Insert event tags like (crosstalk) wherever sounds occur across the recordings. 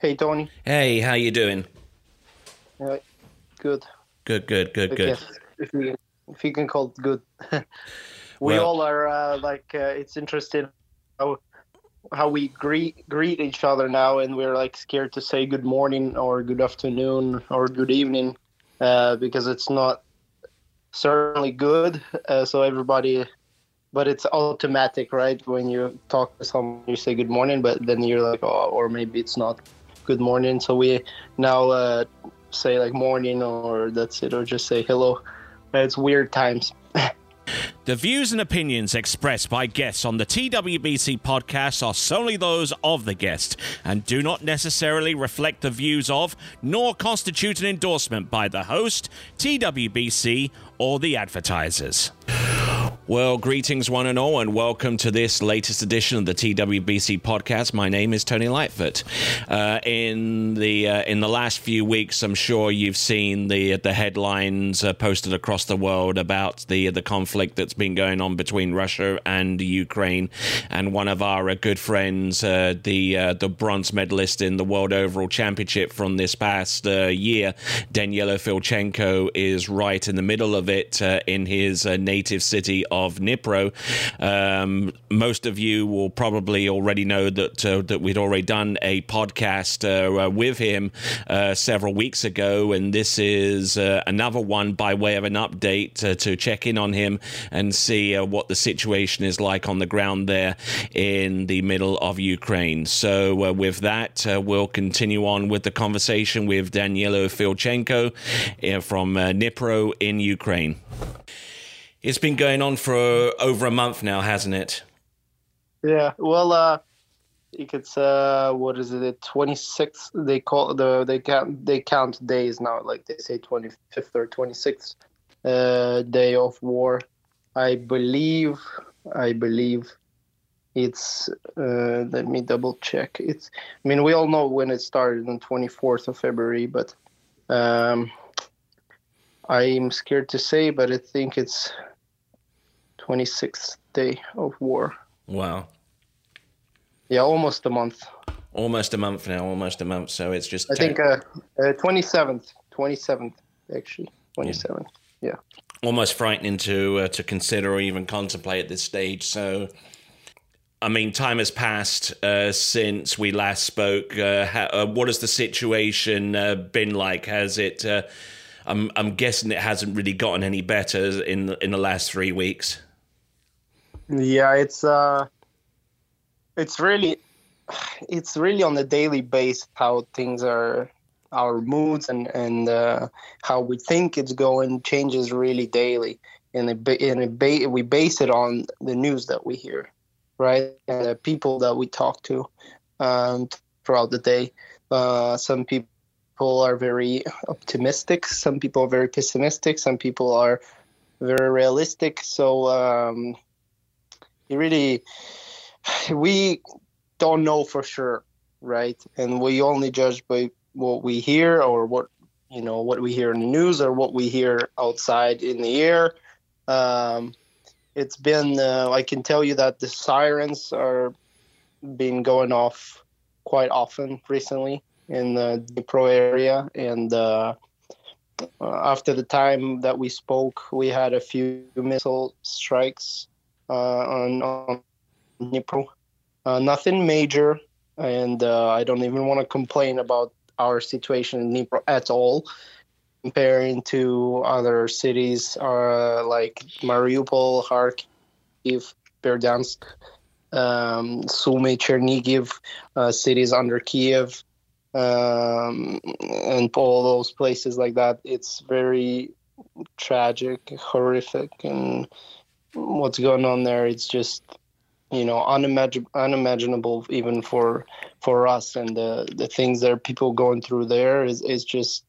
Hey, Tony. Hey, how you doing? Uh, good. Good, good, good, good. Yes, if you if you can call it good. (laughs) we Well- all are uh, like uh, it's interesting how how we greet greet each other now, and we're like scared to say good morning or good afternoon or good evening uh, because it's not certainly good. Uh, so everybody. But it's automatic, right? When you talk to someone, you say good morning, but then you're like, oh, or maybe it's not good morning. So we now uh, say like morning or that's it, or just say hello. It's weird times. (laughs) The views and opinions expressed by guests on the TWBC podcast are solely those of the guest and do not necessarily reflect the views of, nor constitute an endorsement by the host, TWBC, or the advertisers. Well, greetings, one and all, and welcome to this latest edition of the TWBC podcast. My name is Tony Lightfoot. Uh, in the uh, in the last few weeks, I'm sure you've seen the the headlines uh, posted across the world about the the conflict that's been going on between Russia and Ukraine. And one of our uh, good friends, uh, the uh, the bronze medalist in the World Overall Championship from this past year, Danylo Filchenko, is right in the middle of it in his native city of Dnipro. Um, most of you will probably already know that uh, that we'd already done a podcast uh, uh, with him uh, several weeks ago, and this is uh, another one by way of an update to check in on him and see what the situation is like on the ground there in the middle of Ukraine. So, with that, we'll continue on with the conversation with Danylo Filchenko from uh, Dnipro in Ukraine. It's been going on for over a month now, hasn't it? Yeah. Well, uh, it's uh, what is it? The 26th. They call the they count they count days now. Like they say, 25th or 26th uh, day of war. I believe. I believe it's. Uh, let me double check. It's. I mean, we all know when it started on 24th of February, but um, I'm scared to say, but I think it's 26th day of war. Wow. Yeah, almost a month. Almost a month now, almost a month. So it's just I think uh, uh, 27th, 27th actually, 27th. Yeah. almost frightening to uh, to consider or even contemplate at this stage. So, I mean, time has passed uh, since we last spoke. Uh, ha- uh, what has the situation uh, been like? Has it? Uh, I'm I'm guessing it hasn't really gotten any better in in the last three weeks. Yeah, it's uh, it's really, it's really on a daily basis how things are, our moods and and uh, how we think it's going changes really daily, and and ba- we base it on the news that we hear, right, and the people that we talk to, um, throughout the day. Uh, some people are very optimistic, some people are very pessimistic, some people are very realistic. So. Um, it really (sighs) we don't know for sure right? And we only judge by what we hear or what you know what we hear in the news or what we hear outside in the air. Um, it's been uh, i can tell you that the sirens are been going off quite often recently in Dnipro area. And uh, after the time that we spoke we had a few missile strikes. uh, on, on Dnipro. Uh, nothing major, and uh, I don't even want to complain about our situation in Dnipro at all, comparing to other cities uh, like Mariupol, Kharkiv, Berdiansk, um, Sumy, Chernihiv, uh, cities under Kiev, um, and all those places like that. It's very tragic, horrific, and what's going on there. It's just you know unimagin- unimaginable even for for us. And the the things that people going through there is is just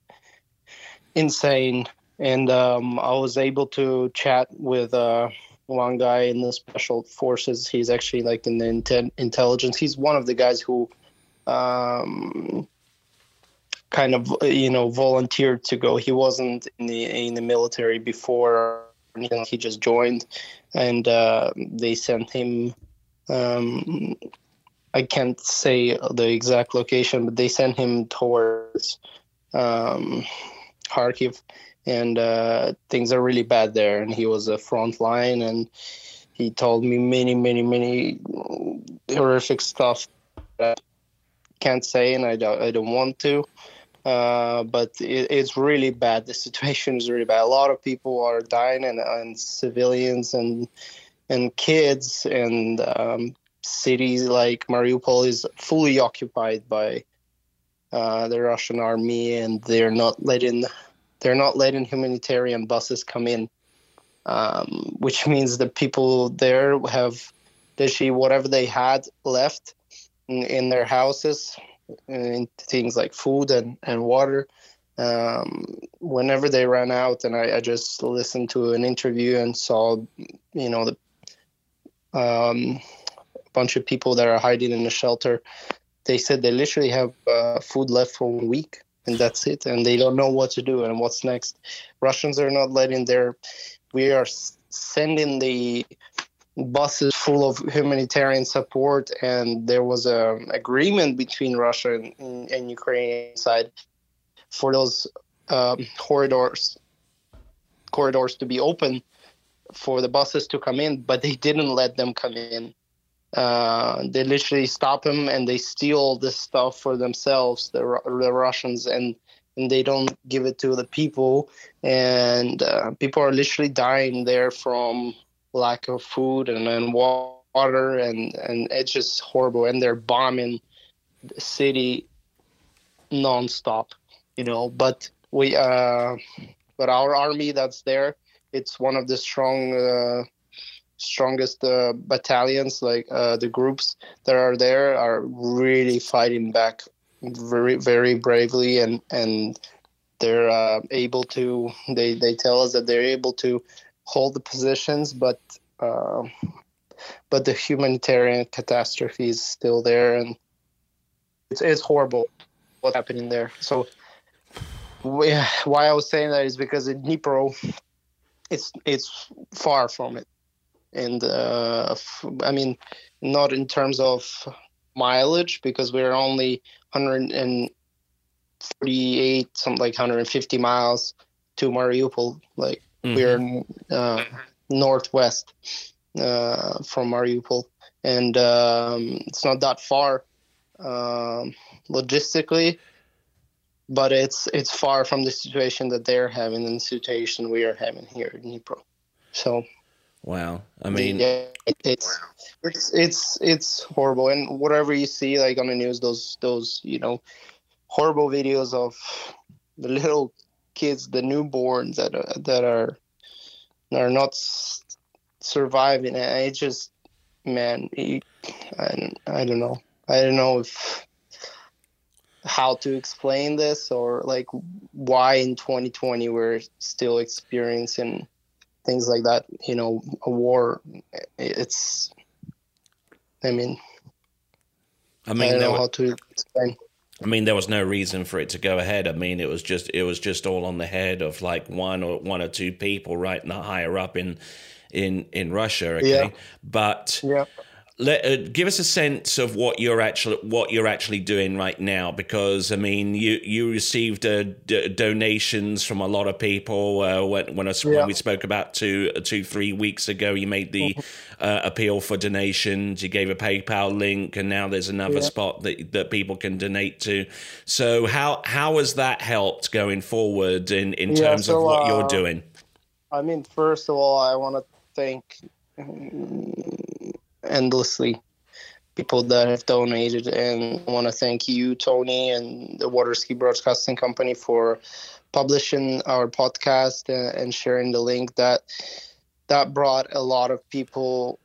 insane. And um, i was able to chat with uh, one guy in the special forces. He's actually like in the inten- intelligence. He's one of the guys who um, kind of you know volunteered to go. He wasn't in the in the military before he just joined, and uh, they sent him um, I can't say the exact location, but they sent him towards um, Kharkiv, and uh, things are really bad there. And he was a front line, and he told me many, many, many horrific stuff that I can't say, and I don't, I don't want to. Uh, but it, it's really bad. The situation is really bad. A lot of people are dying, and, and civilians and and kids, and um, cities like Mariupol is fully occupied by uh, the Russian army, and they're not letting they're not letting humanitarian buses come in, um, which means the people there have literally whatever they had left in, in their houses, in things like food and, and water. Um, whenever they ran out, and I, I, just listened to an interview and saw, you know, the um, bunch of people that are hiding in the shelter. They said they literally have uh, food left for one week, and that's it. And they don't know what to do and what's next. Russians are not letting their. We are sending the buses full of humanitarian support, and there was an agreement between Russia and, and Ukraine side for those um, corridors corridors to be open for the buses to come in, but they didn't let them come in. Uh, they literally stop them and they steal this stuff for themselves, the, the Russians, and and they don't give it to the people. And uh, people are literally dying there from lack of food and, and water, and and it's just horrible. And they're bombing the city nonstop, you know. But we, uh, but our army that's there, it's one of the strong uh, strongest uh, battalions, like uh, the groups that are there, are really fighting back very very bravely, and and they're uh, able to. They they tell us that they're able to hold the positions, but uh, but the humanitarian catastrophe is still there, and it's it's horrible what's happening there. So. why I was saying that is because in Dnipro, it's it's far from it and uh, I mean, not in terms of mileage because we're only 148, something like 150 miles to Mariupol. Like mm-hmm. we're uh, northwest uh, from Mariupol, and um, it's not that far um, logistically. But it's it's far from the situation that they're having and the situation we are having here in Dnipro. So Wow. I mean, yeah, it's it's it's it's horrible. And whatever you see, like on the news, those those you know horrible videos of the little kids, the newborns that are, that are are not surviving. And it just, man, I I don't know. I don't know if how to explain this or like why in 2020 we're still experiencing things like that. You know, a war. It's. I mean. I mean, I don't know how to explain. I mean, there was no reason for it to go ahead. I mean, it was just it was just all on the head of like one or one or two people, right, not higher up in in in Russia. Okay, yeah. but yeah let, uh, give us a sense of what you're actually what you're actually doing right now because I mean you you received uh, d- donations from a lot of people uh, when when, I, yeah. when, we spoke about two two three weeks ago you made the mm-hmm. uh, appeal for donations you gave a PayPal link and now there's another yeah. spot that that people can donate to so how how has that helped going forward in in yeah, terms so, of what you're uh, doing I mean first of all I want to thank endlessly people that have donated and I want to thank you tony and the waterski broadcasting company for publishing our podcast and sharing the link that that brought a lot of people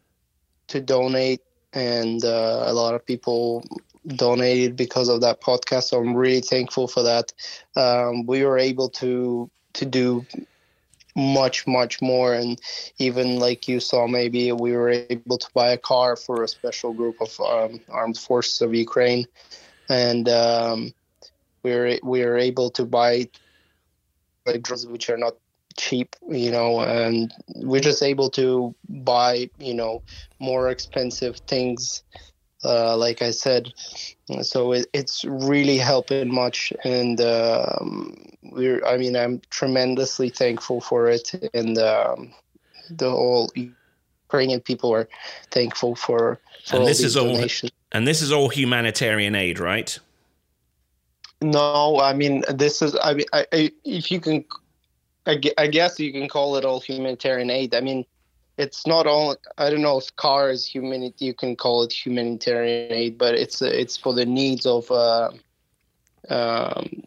to donate and uh, a lot of people donated because of that podcast. So i'm really thankful for that. Um, we were able to to do much much more. And even like you saw maybe we were able to buy a car for a special group of um, armed forces of ukraine. And um, we were we were able to buy like drugs which are not cheap you know and we're just able to buy you know more expensive things uh, like I said. So it, it's really helping much, and um, we're. I mean, I'm tremendously thankful for it, and um, the whole Ukrainian people are thankful for. for and this is all. donations. And this is all humanitarian aid, right? No, I mean this is. I mean, I, I, if you can, I, I guess you can call it all humanitarian aid. I mean, it's not all. I don't know if car is human. You can call it humanitarian aid, but it's it's for the needs of uh, um,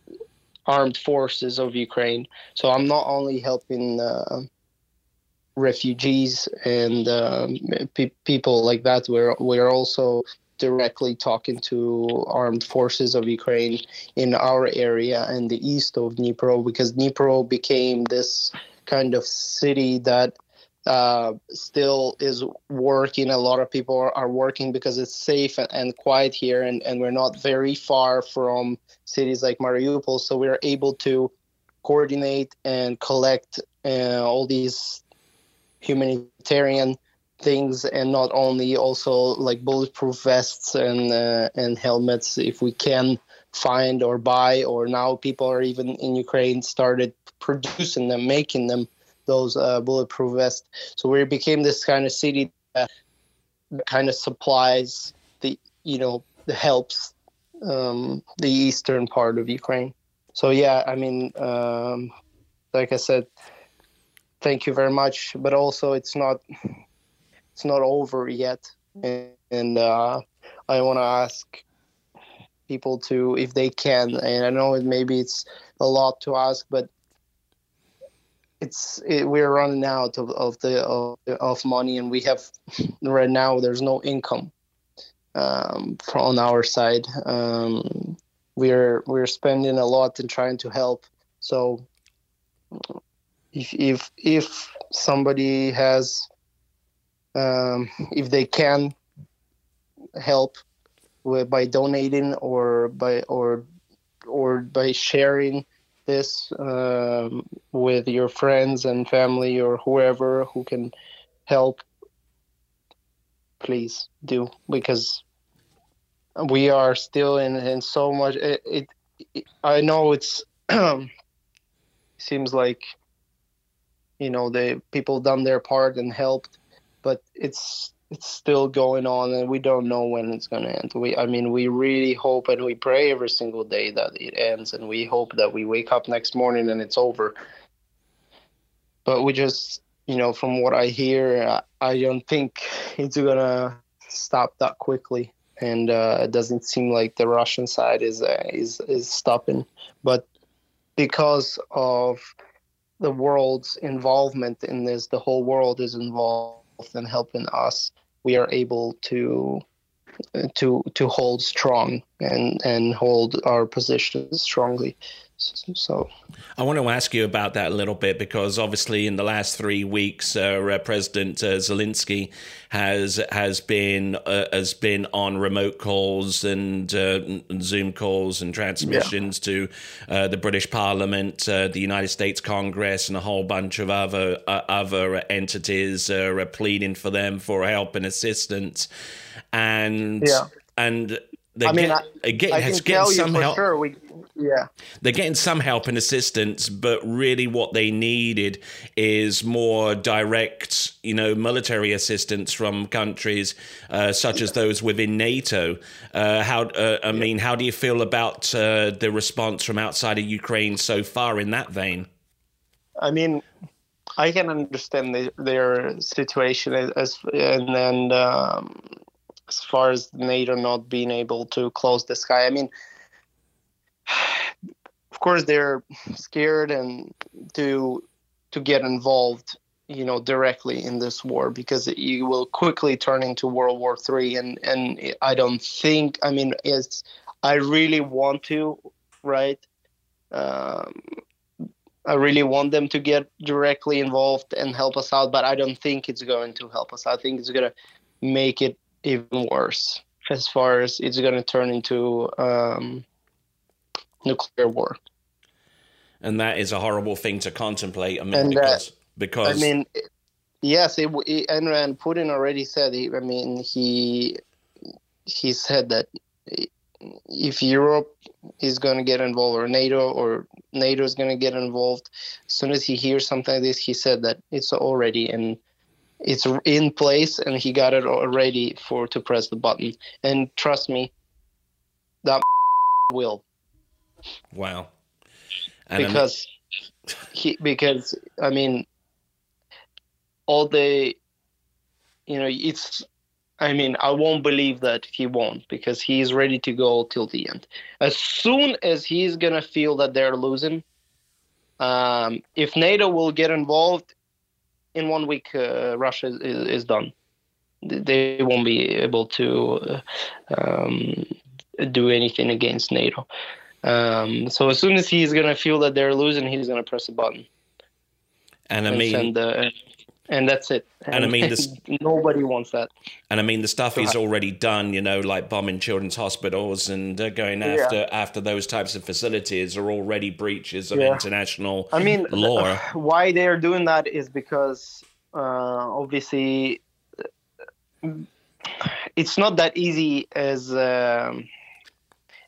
armed forces of Ukraine. So I'm not only helping. Uh, refugees and um, pe- people like that we're we're also directly talking to armed forces of Ukraine in our area and the east of Dnipro because Dnipro became this kind of city that uh, still is working. A lot of people are, are working because it's safe and, quiet here, and, and we're not very far from cities like Mariupol, so we're able to coordinate and collect uh, all these humanitarian things and not only also like bulletproof vests and uh, and helmets if we can find or buy or now people are even in Ukraine started producing them making them those uh, bulletproof vests. So we became this kind of city that kind of supplies the you know the helps um, the eastern part of Ukraine. So yeah I mean um, like I said thank you very much but also it's not it's not over yet. And, and uh, i want to ask people to if they can and i know it maybe it's a lot to ask but it's it, we're running out of, of the of, of money and we have right now there's no income um, on our side. Um, we're we're spending a lot and trying to help. So if if if somebody has um, if they can help by donating or by or or by sharing this um, with your friends and family or whoever who can help please do because we are still in, in so much it, it, it i know it's (clears throat) seems like you know the people done their part and helped but it's it's still going on and we don't know when it's going to end. We i mean we really hope and we pray every single day that it ends and we hope that we wake up next morning and it's over. But we just you know from what i hear i, I don't think it's going to stop that quickly. And uh, it doesn't seem like the russian side is uh, is is stopping. But because of the world's involvement in this the whole world is involved in helping us we are able to to to hold strong and and hold our position strongly so I want to ask you about that a little bit because obviously in the last three weeks, uh, uh, President uh, Zelensky has has been uh, has been on remote calls and, uh, Zoom calls and transmissions yeah. to uh, the British Parliament, the United States Congress, and a whole bunch of other other entities, pleading for them for help and assistance. And yeah. and I mean, get, I, get, I can tell you for help. sure. We, yeah, they're getting some help and assistance, but really, what they needed is more direct, you know, military assistance from countries uh, such as those within NATO. Uh, how, uh, I mean, how do you feel about uh, the response from outside of Ukraine so far in that vein? I mean, I can understand the, their situation as and and. Um, as far as NATO not being able to close the sky. I mean, (sighs) of course they're scared and to to get involved, you know, directly in this war because you will quickly turn into World War Three. And and I don't think. I mean, it's I really want to, right? Um, I really want them to get directly involved and help us out, but I don't think it's going to help us. I think it's going to make it even worse as far as it's going to turn into um, nuclear war. And that is a horrible thing to contemplate. I mean, and, because, uh, because I mean, yes, it, it, and, and Putin already said. He, I mean, he he said that if Europe is going to get involved or NATO or NATO is going to get involved, as soon as he hears something like this, he said that it's already in it's in place and he got it ready for to press the button. And trust me, that (laughs) will. Wow. And because I mean... he because I mean all the you know it's I mean, I won't believe that he won't because he's ready to go till the end. As soon as he's gonna feel that they're losing, um, if NATO will get involved, in one week uh, Russia is, is, done. They won't be able to uh, um, do anything against NATO. Um, so as soon as he's gonna feel that they're losing, he's gonna press a button. And I mean, and, uh, and that's it. And, and I mean, (laughs) this, nobody wants that. And I mean, the stuff he's already done, you know, like bombing children's hospitals and uh, going after yeah. after those types of facilities are already breaches of yeah. international I mean, law. Uh, why they are doing that is because uh, obviously it's not that easy as um,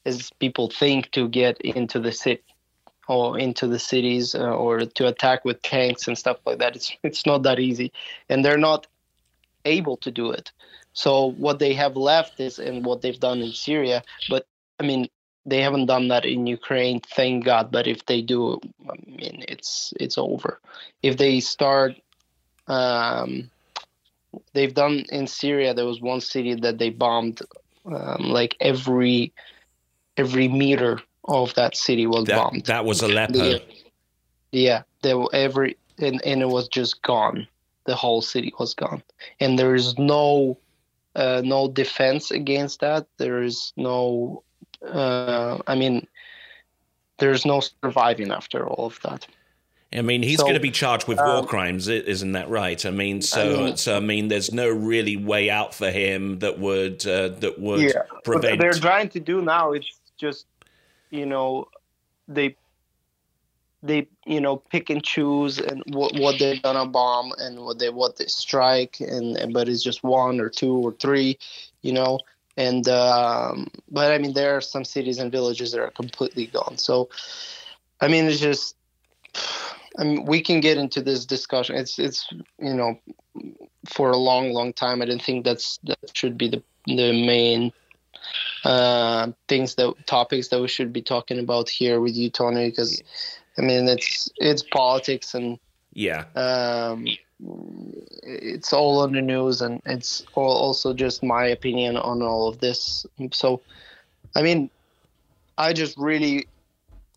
as people think to get into the city or into the cities uh, or to attack with tanks and stuff like that. It's it's not that easy, and they're not able to do it. So what they have left is and what they've done in Syria. But I mean, they haven't done that in Ukraine, thank God. But if they do, I mean, it's it's over. If they start, um, they've done in Syria. There was one city that they bombed, um, like every every meter of that city was that, bombed. That was Aleppo. Yeah, there were every and, and it was just gone. The whole city was gone, and there is no uh, no defense against that. There is no, uh, I mean, there's no surviving after all of that. I mean, he's so, going to be charged with war um, crimes, isn't that right? I mean, so I mean, so I mean, there's no really way out for him that would uh, that would yeah, prevent. What they're trying to do now is just you know they they you know pick and choose and what, what they're gonna bomb and what they what they strike and, and but it's just one or two or three you know? And um, but i mean there are some cities and villages that are completely gone. So i mean it's just i mean we can get into this discussion. It's it's you know for a long long time. I didn't think that's that should be the the main uh, things that topics that we should be talking about here with you, Tony, because I mean it's it's politics and yeah, um, it's all on the news and it's all also just my opinion on all of this. So, I mean, I just really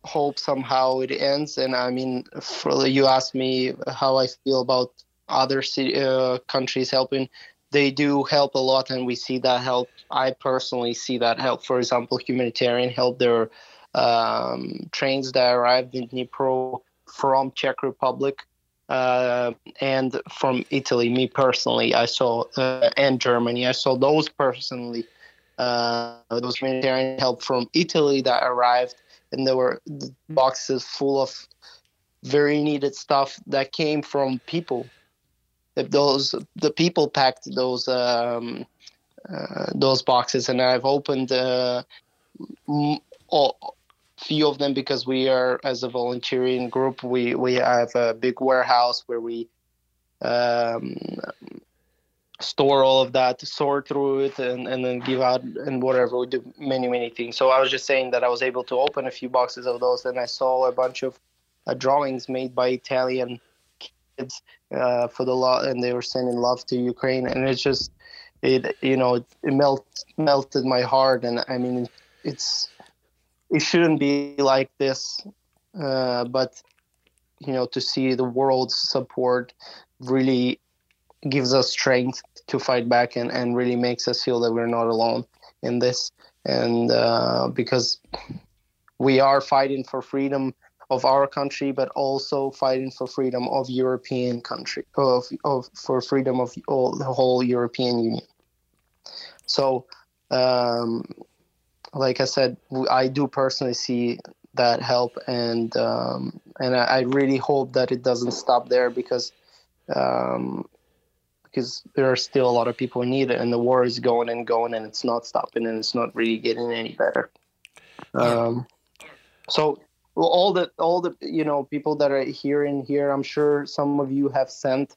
hope somehow it ends. And I mean, for you asked me how I feel about other city, uh, countries helping they do help a lot, and we see that help. I personally see that help. For example, humanitarian help. There um, trains that arrived in Dnipro from Czech Republic uh, and from Italy. Me personally, I saw uh, and Germany. I saw those personally. Uh, those humanitarian help from Italy that arrived, and there were boxes full of very needed stuff that came from people those the people packed those um, uh, those boxes, and I've opened uh, few of them because we are as a volunteering group we we have a big warehouse where we um, store all of that sort through it and, and then give out and whatever we do many many things. So i was just saying that i was able to open a few boxes of those and i saw a bunch of uh, drawings made by italian uh, for the law, and they were sending love to Ukraine, and it's just it you know it, it melt melted my heart, and I mean it's it shouldn't be like this, uh, but you know to see the world's support really gives us strength to fight back and, and really makes us feel that we're not alone in this and uh, because we are fighting for freedom of our country, but also fighting for freedom of European country, of, of for freedom of all, the whole European Union. So, um, like I said, I do personally see that help, and um, and I, I, really hope that it doesn't stop there because um, because there are still a lot of people in need it, and the war is going and going, and it's not stopping, and it's not really getting any better. Um, so all the all the you know people that are here in here, I'm sure some of you have sent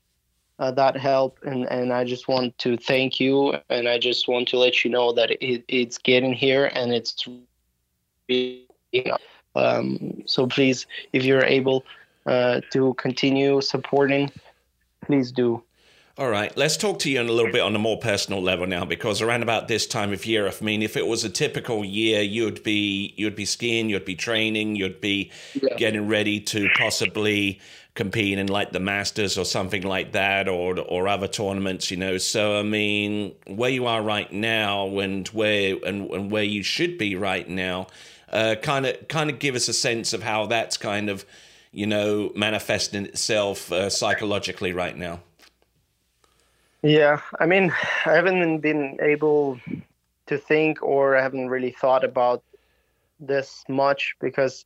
uh, that help, and and I just want to thank you, and I just want to let you know that it, it's getting here, and it's. Um, so please, if you're able uh, to continue supporting, please do. All right, let's talk to you in a little bit on a more personal level now, because around about this time of year, I mean, if it was a typical year, you'd be you'd be skiing, you'd be training, you'd be yeah. getting ready to possibly compete in like the Masters or something like that, or or other tournaments, you know. So I mean, where you are right now, and where and, and where you should be right now, kind of kind of give us a sense of how that's kind of you know manifesting itself uh, psychologically right now. Yeah, I mean, I haven't been able to think or I haven't really thought about this much because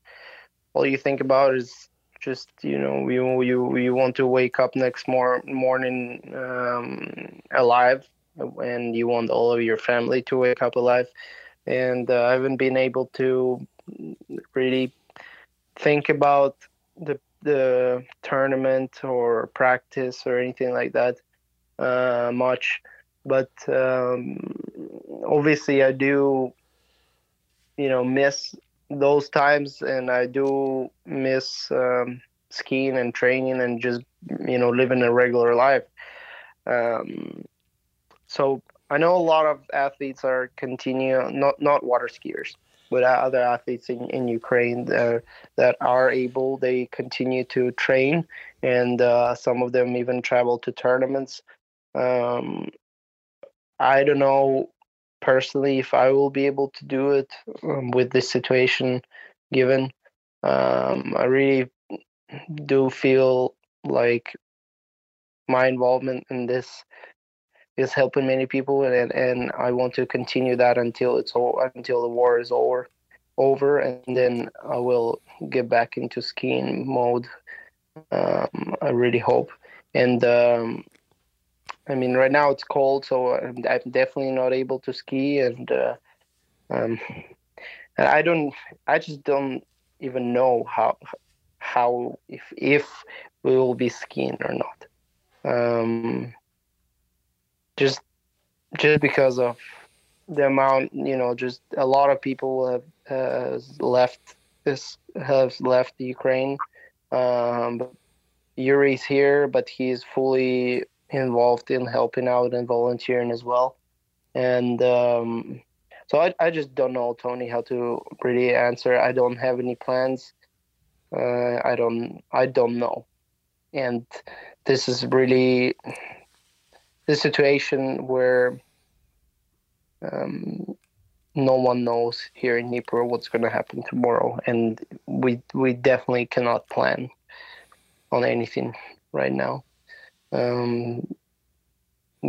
all you think about is just you know you you you want to wake up next mor- morning um, alive and you want all of your family to wake up alive. And uh, I haven't been able to really think about the the tournament or practice or anything like that much, but um, obviously I do, you know, miss those times, and I do miss um, skiing and training and just you know living a regular life. Um, so I know a lot of athletes are continue not not water skiers, but other athletes in, in Ukraine that, that are able, they continue to train, and uh, some of them even travel to tournaments. Um, I don't know personally if I will be able to do it um, with this situation given. Um, I really do feel like my involvement in this is helping many people, and and I want to continue that until it's all until the war is over, over, and then I will get back into skiing mode. Um, I really hope, and um, I mean, right now it's cold, so I'm, definitely not able to ski, and uh, um, I don't, I just don't even know how, how if if we will be skiing or not. Um, just, just because of the amount, you know, just a lot of people have uh, left this have left Ukraine. Um, Yuri's here, but he's fully involved in helping out and volunteering as well. And um, so I, I just don't know, Tony, how to really answer. I don't have any plans. Uh, I don't I don't know. And this is really the situation where um, no one knows here in Dnipro what's going to happen tomorrow, and we we definitely cannot plan on anything right now um,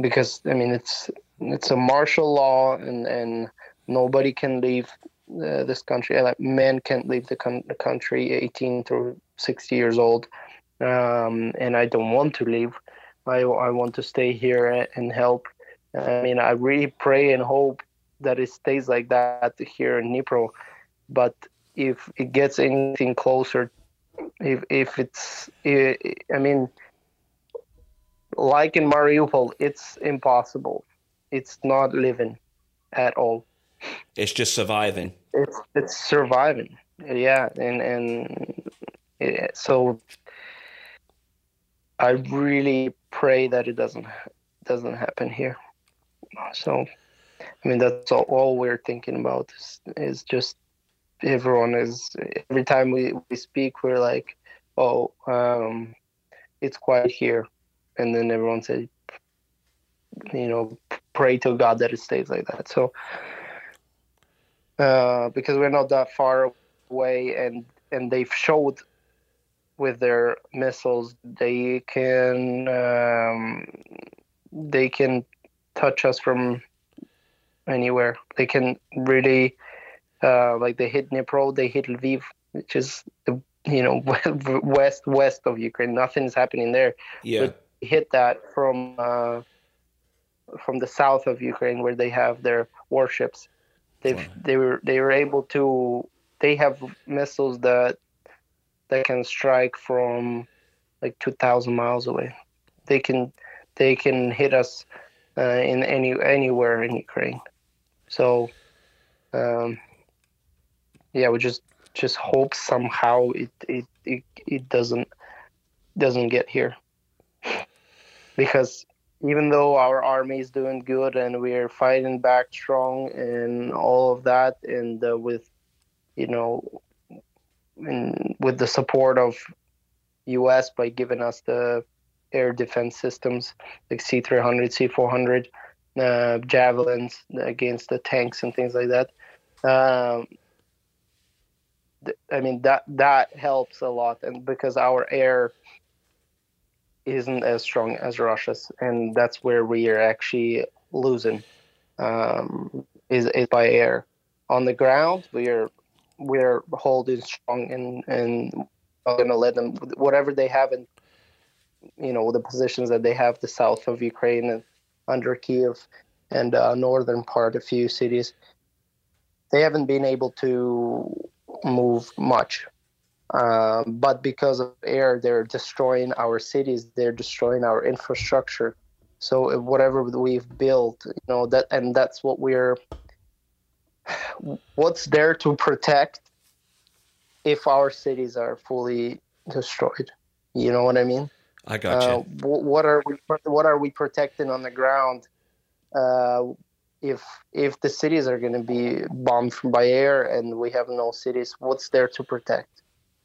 because I mean it's it's a martial law and and nobody can leave uh, this country. Like men can't leave the, con- the country 18 to 60 years old, um, and I don't want to leave. I I want to stay here and help. I mean, I really pray and hope that it stays like that here in Dnipro. But if it gets anything closer, if if it's, I mean, like in Mariupol, it's impossible. It's not living at all. It's just surviving. It's it's surviving. Yeah, and and it, so I really pray that it doesn't doesn't happen here. So, I mean, that's all, all we're thinking about is, is just everyone is every time we, we speak, we're like, oh, um, it's quiet here and then everyone said, you know, pray to God that it stays like that. So, uh, because we're not that far away, and and they've showed with their missiles they can um, they can touch us from anywhere. They can really uh, like they hit Dnipro, they hit Lviv, which is the you know (laughs) west west of Ukraine. Nothing's happening there. Yeah. But hit that from uh, from the south of Ukraine where they have their warships. They wow. they were they were able to they have missiles that that can strike from like 2,000 miles away. They can they can hit us uh, in any anywhere in Ukraine. So, um, yeah, we just just hope somehow it it it, it doesn't doesn't get here because even though our army is doing good and we're fighting back strong and all of that and uh, with you know with the support of us by giving us the air defense systems like S-300 S-400 uh, javelins against the tanks and things like that um, th- i mean that that helps a lot and because our air isn't as strong as Russia's, and that's where we are actually losing. Um, is is by air. On the ground, we are we're holding strong and and not gonna let them whatever they have in you know the positions that they have the south of Ukraine and under Kiev and uh, northern part a few cities. They haven't been able to move much um, but because of air, they're destroying our cities, they're destroying our infrastructure. So whatever we've built, you know that, and that's what we're. (sighs) What's there to protect if our cities are fully destroyed? You know what I mean? I got you. Uh, what are we? What are we protecting on the ground? Uh, if if the cities are going to be bombed by air and we have no cities, what's there to protect?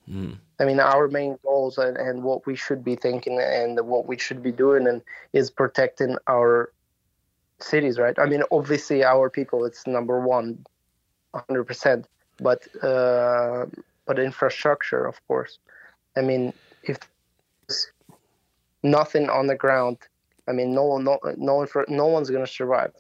Mm. I mean, our main goals and, and what we should be thinking and what we should be doing and is protecting our cities, right? I mean, obviously, our people it's number one, one, hundred percent. But uh, but infrastructure, of course. I mean, if nothing on the ground, I mean, no no no infra- no one's gonna survive.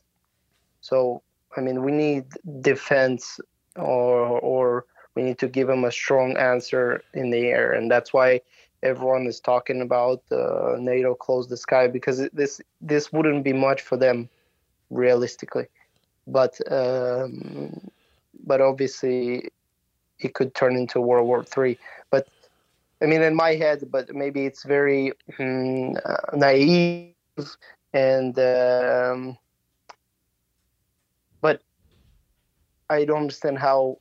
So I mean, we need defense or or we need to give them a strong answer in the air, and that's why everyone is talking about uh, NATO close the sky because this this wouldn't be much for them realistically, but um, but obviously it could turn into World War Three. But I mean, in my head, but maybe it's very mm, uh, naive and. Um, but I don't understand how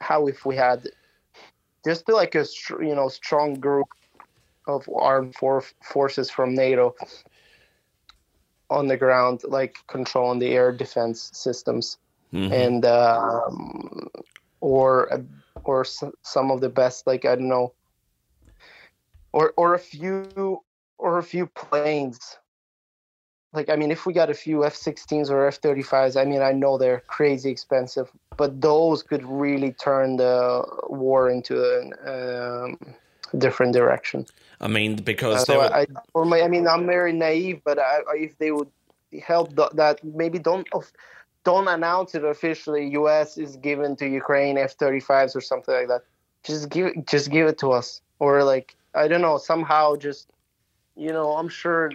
how if we had just like a you know strong group of armed for- forces from NATO on the ground, like controlling the air defense systems, mm-hmm. and um, or or some of the best, like I don't know, or or a few or a few planes like I mean, if we got a few F-16s or F-35s, I mean, I know they're crazy expensive, but those could really turn the war into a um, different direction. I mean, because uh, so were... I, or my, I mean, I'm very naive, but I, if they would help th- that, maybe don't don't announce it officially. U.S. is given to Ukraine F-35s or something like that. Just give just give it to us, or like I don't know, somehow just you know, I'm sure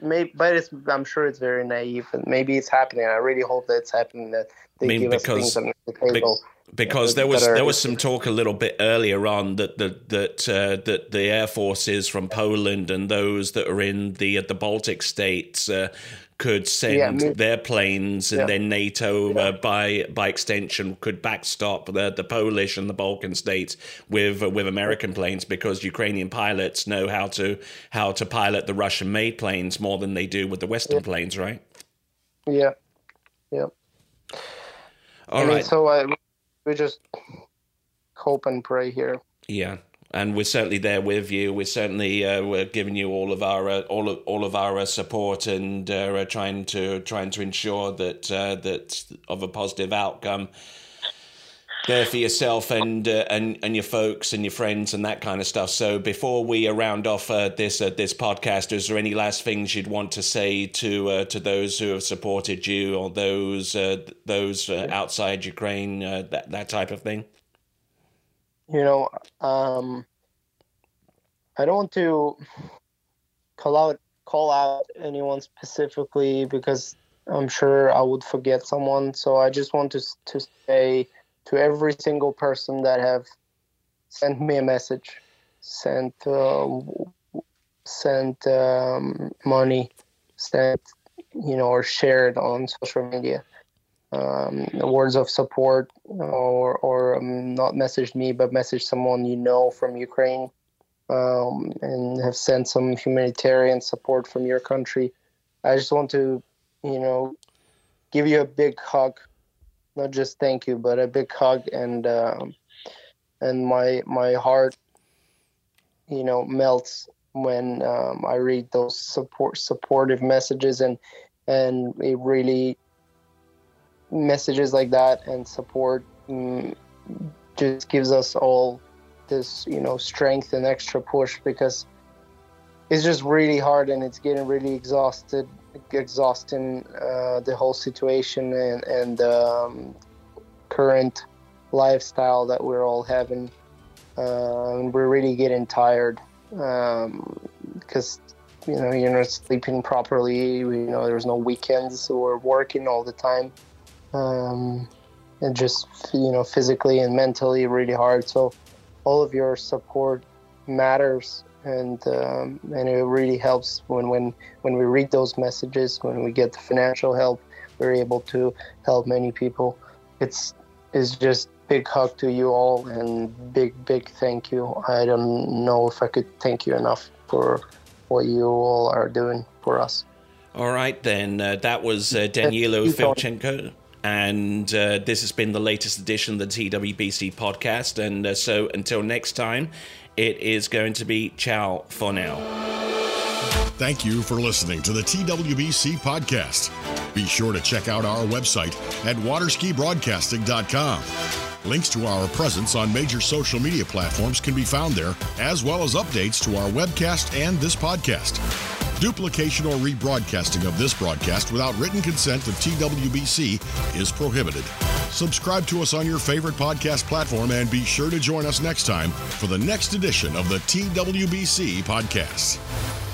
maybe, but it's, I'm sure it's very naive, and maybe it's happening. I really hope that it's happening. That they I mean, give because, us things on the table. Be, because there was there was some talk a little bit earlier on that that that uh, that the air forces from Poland and those that are in the the Baltic states uh, could send yeah, their planes, and yeah. then NATO, yeah. uh, by by extension, could backstop the, the Polish and the Balkan states with uh, with American planes because Ukrainian pilots know how to how to pilot the Russian-made planes more than they do with the Western planes, right? Yeah, yeah. All I right. Mean, so uh, we just hope and pray here. Yeah and we're certainly there with you. We're certainly uh, we're giving you all of our uh, all of all of our uh, support and uh, trying to trying to ensure that uh, that of a positive outcome there for yourself and uh, and and your folks and your friends and that kind of stuff. So before we round off this this podcast, is there any last things you'd want to say to to those who have supported you or those those outside Ukraine that that type of thing? You know, um, I don't want to call out call out anyone specifically because I'm sure I would forget someone. So I just want to to say to every single person that have sent me a message, sent uh, sent um, money, sent you know, or shared on social media. Um, words of support, or or um, not messaged me, but messaged someone you know from Ukraine um, and have sent some humanitarian support from your country. I just want to, you know, give you a big hug, not just thank you, but a big hug, and um, and my my heart, you know, melts when um, I read those support supportive messages, and and it really messages like that and support mm, just gives us all this you know strength and extra push because it's just really hard and it's getting really exhausted exhausting uh, the whole situation and and um, current lifestyle that we're all having. Uh, we're really getting tired because um, you know you're not sleeping properly you know there's no weekends so we're working all the time um, and just you know physically and mentally really hard. So all of your support matters. And um, and it really helps when when when we read those messages when we get the financial help we're able to help many people. It's it's just big hug to you all and big big thank you. I don't know if i could thank you enough for what you all are doing for us. All right then. Uh, that was uh, Danylo Filchenko and uh, this has been the latest edition of the TWBC podcast. And uh, so until next time, it is going to be ciao for now. Thank you for listening to the TWBC podcast. Be sure to check out our website at waterskibroadcasting.com. Links to our presence on major social media platforms can be found there, as well as updates to our webcast and this podcast. Duplication or rebroadcasting of this broadcast without written consent of TWBC is prohibited. Subscribe to us on your favorite podcast platform and be sure to join us next time for the next edition of the TWBC podcast.